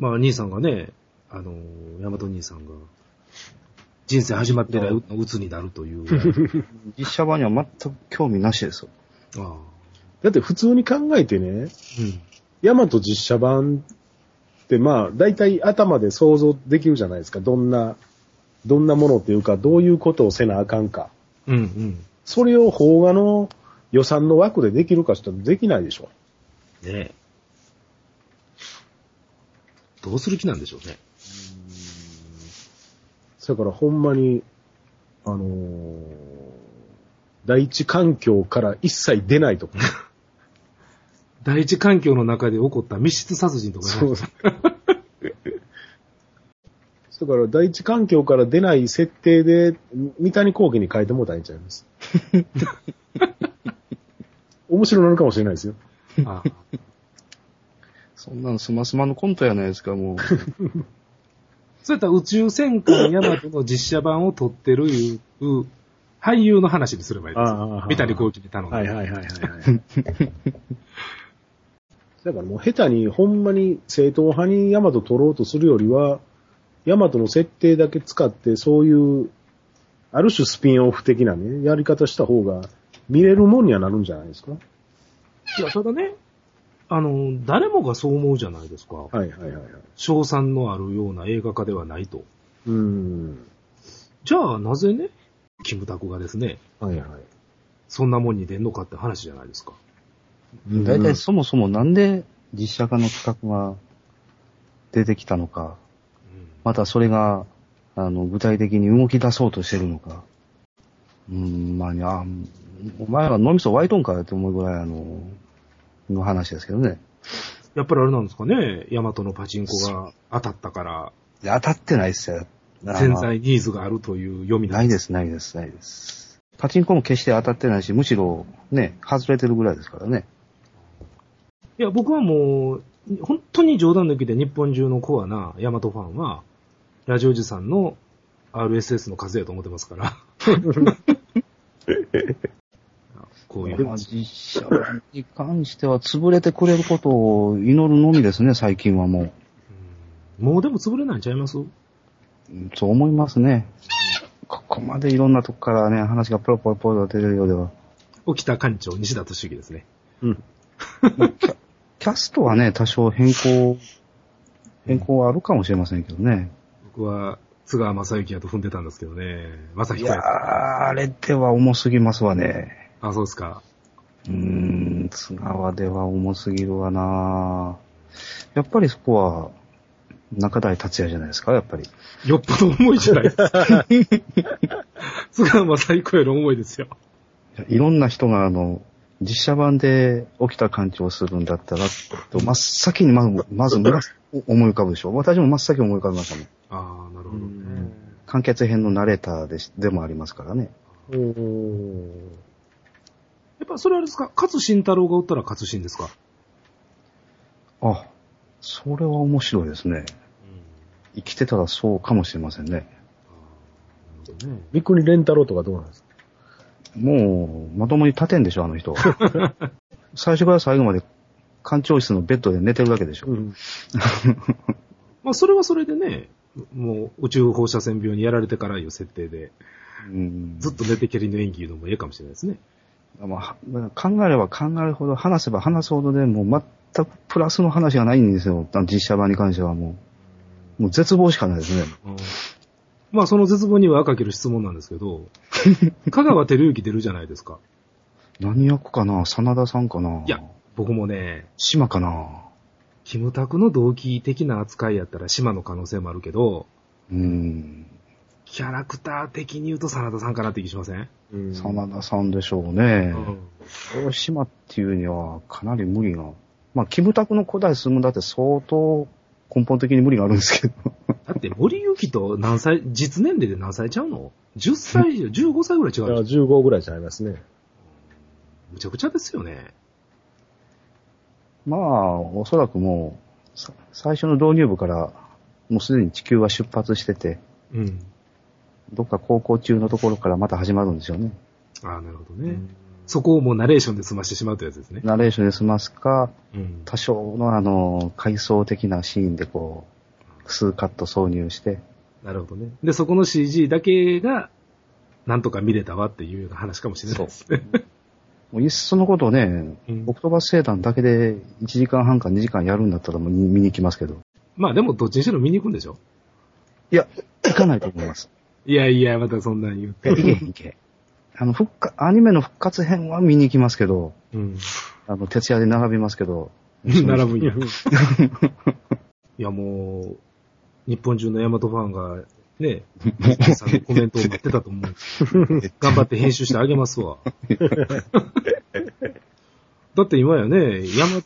まあ、兄さんがね、あの、大和兄さんが、人生始まってない鬱になるという。実写版には全く興味なしですよ。ああだって普通に考えてね、うん。ヤマト実写版ってまあ、大体頭で想像できるじゃないですか。どんな、どんなものっていうか、どういうことをせなあかんか。うんうん。それを邦画の予算の枠でできるかしたらできないでしょ。ねえ。どうする気なんでしょうね。だからほんまに、あのー第一環境から一切出ないとか。第一環境の中で起こった密室殺人とかね。そうそう。だから第一環境から出ない設定で、三谷幸喜に変えてもらったらいいんちゃいます？面白なるかもしれないですよ。ああそんなのスマスマのコントやないですか、もう。そういった宇宙戦艦ヤマトの実写版を撮ってるいう、俳優の話にすればいいですああああ。よ三谷幸喜に頼んで。はいはいはいはい、はい。だからもう下手にほんまに正統派にヤマト取ろうとするよりは、ヤマトの設定だけ使ってそういう、ある種スピンオフ的なね、やり方した方が見れるもんにはなるんじゃないですか。いや、ただね、あの、誰もがそう思うじゃないですか。はいはいはいはい。賞賛のあるような映画化ではないと。うーん。じゃあ、なぜね、キムタクがですね、はいはい。そんなもんに出んのかって話じゃないですか。大体そもそもなんで実写化の企画が出てきたのか、またそれが、あの、具体的に動き出そうとしてるのか。うん、まあね、あお前ら脳みそ湧いとんかって思うぐらい、あの、の話ですけどね。やっぱりあれなんですかね、ヤマトのパチンコが当たったから、いや当たってないっすよ。潜在ニーズがあるという読みないですす、ないです、ないです。パチンコも決して当たってないし、むしろね、外れてるぐらいですからね。いや、僕はもう、本当に冗談抜きで日本中のコアなヤマトファンは、ラジオジさんの RSS の数やと思ってますから。こういうまあ実写版に関しては潰れてくれることを祈るのみですね、最近はもうんもうでも潰れないんちゃいます？そう思いますね。ここまでいろんなとこからね、話がポロポロポロと出るようでは。沖田館長、西田敏行ですね。うん。まあキャキャストはね、多少変更、変更はあるかもしれませんけどね。僕は、津川正幸やと踏んでたんですけどね。正いやー、彦や。あれでは重すぎますわね。あ、そうですか。うーん、津川では重すぎるわなやっぱりそこは、中台達也じゃないですか、やっぱり。よっぽど重いじゃないですか。津川正彦より重いですよ。いろんな人が、あの、実写版で起きた感知をするんだったら、と真っ先にまず、まず思い浮かぶでしょ。私も真っ先に思い浮かびましたもん。ああ、なるほどね。完結編のナレーターでしでもありますからね。うーぱそれあれですか？勝慎太郎がおったら勝慎ですか？あ、それは面白いですね。生きてたらそうかもしれませんね。なるほどね。三国連太郎とかどうなんですか？もう、まともに立てんでしょ、あの人。最初から最後まで館長室のベッドで寝てるわけでしょ。ん。まあそれはそれでね、もう宇宙放射線病にやられてからいう設定で、うんずっと寝てけりの演技言うのもええかもしれないですね。まあ、考えれば考えるほど、話せば話すほどでもう全くプラスの話がないんですよ。実写版に関してはもう。もう絶望しかないですね。うんまあその絶望にはかける質問なんですけど、香川照之出るじゃないですか。何役かな？真田さんかな？いや、僕もね、島かな？キムタクの同期的な扱いやったら島の可能性もあるけど、うん。キャラクター的に言うと真田さんかなって気しません、うん真田さんでしょうね。うん大島っていうにはかなり無理が。まあ、キムタクの古代進むだって相当根本的に無理があるんですけど。だって森幸と何歳、実年齢で何歳ちゃうの ?10 歳以上、15歳ぐらい違うでしょ？15ぐらいちゃいますね。むちゃくちゃですよね。まあ、おそらくもう、さ最初の導入部から、もうすでに地球は出発してて、うん。どっか高校中のところからまた始まるんでしょうね。ああ、なるほどね。そこをもうナレーションで済ましてしまうというやつですね。ナレーションで済ますか、うん。多少のあの、回想的なシーンでこう、数カット挿入して、なるほどね。で、そこの CG だけが、なんとか見れたわっていうような話かもしれないですね。もういっそのことをね、うんオクトバス星団だけで1時間半か2時間やるんだったらもう見に行きますけど。まあでもどっちにしろ見に行くんでしょ？いや、行かないと思います。いやいや、またそんなん言って。行け、行け。あの、復活、アニメの復活編は見に行きますけど、うん。あの、徹夜で並びますけど。並ぶんや。いやもう、日本中のヤマトファンが、ね、さんのコメントを待ってたと思う。頑張って編集してあげますわ。だって今やね、ヤマ、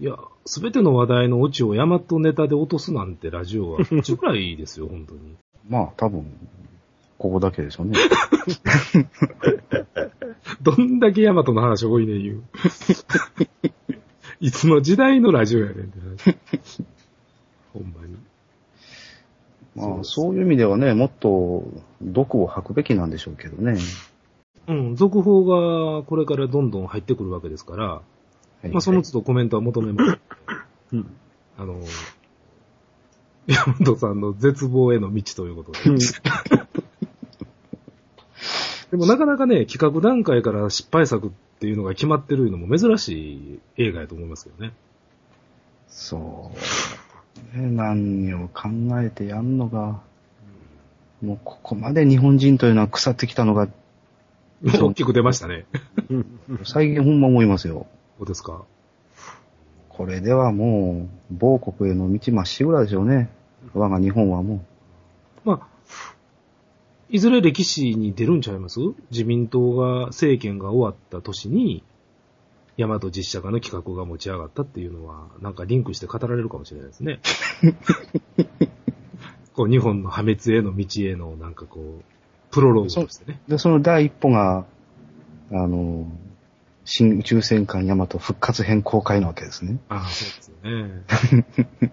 いや、すべての話題のオチをヤマトネタで落とすなんてラジオは、うちぐらいですよ、本当に。まあ、多分、ここだけでしょうね。どんだけヤマトの話多いねん言う。いつの時代のラジオやねんって話。ほんまに。まあ、そういう意味ではね、もっと毒を吐くべきなんでしょうけどね。うん、続報がこれからどんどん入ってくるわけですから、はいまあその都度コメントは求めます。うんあの、山本さんの絶望への道ということで。でもなかなかね、企画段階から失敗作っていうのが決まってるのも珍しい映画やと思いますけどね。そう。ね、何を考えてやんのが、もうここまで日本人というのは腐ってきたのが、そう大きく出ましたね。最近ほんま思いますよ。どうですかこれではもう、某国への道まっしぐらでしょうね。我が日本はもまあ、いずれ歴史に出るんちゃいます？自民党が、政権が終わった年に、大和実写化の企画が持ち上がったっていうのは、なんかリンクして語られるかもしれないですね。こう、日本の破滅への道への、なんかこう、プロローグとしてね。う。で、その第一歩が、あの、新宇宙戦艦ヤマト復活編公開なわけですね。ああ、そうですよね。